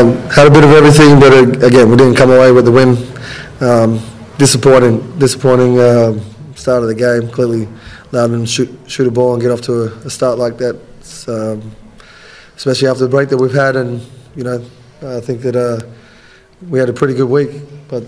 Um, had a bit of everything, but uh, again, we didn't come away with the win. Um, disappointing, disappointing uh, start of the game. Clearly, allowed them to shoot, shoot a ball and get off to a, a start like that, um, especially after the break that we've had. And you know, I think that uh, we had a pretty good week, but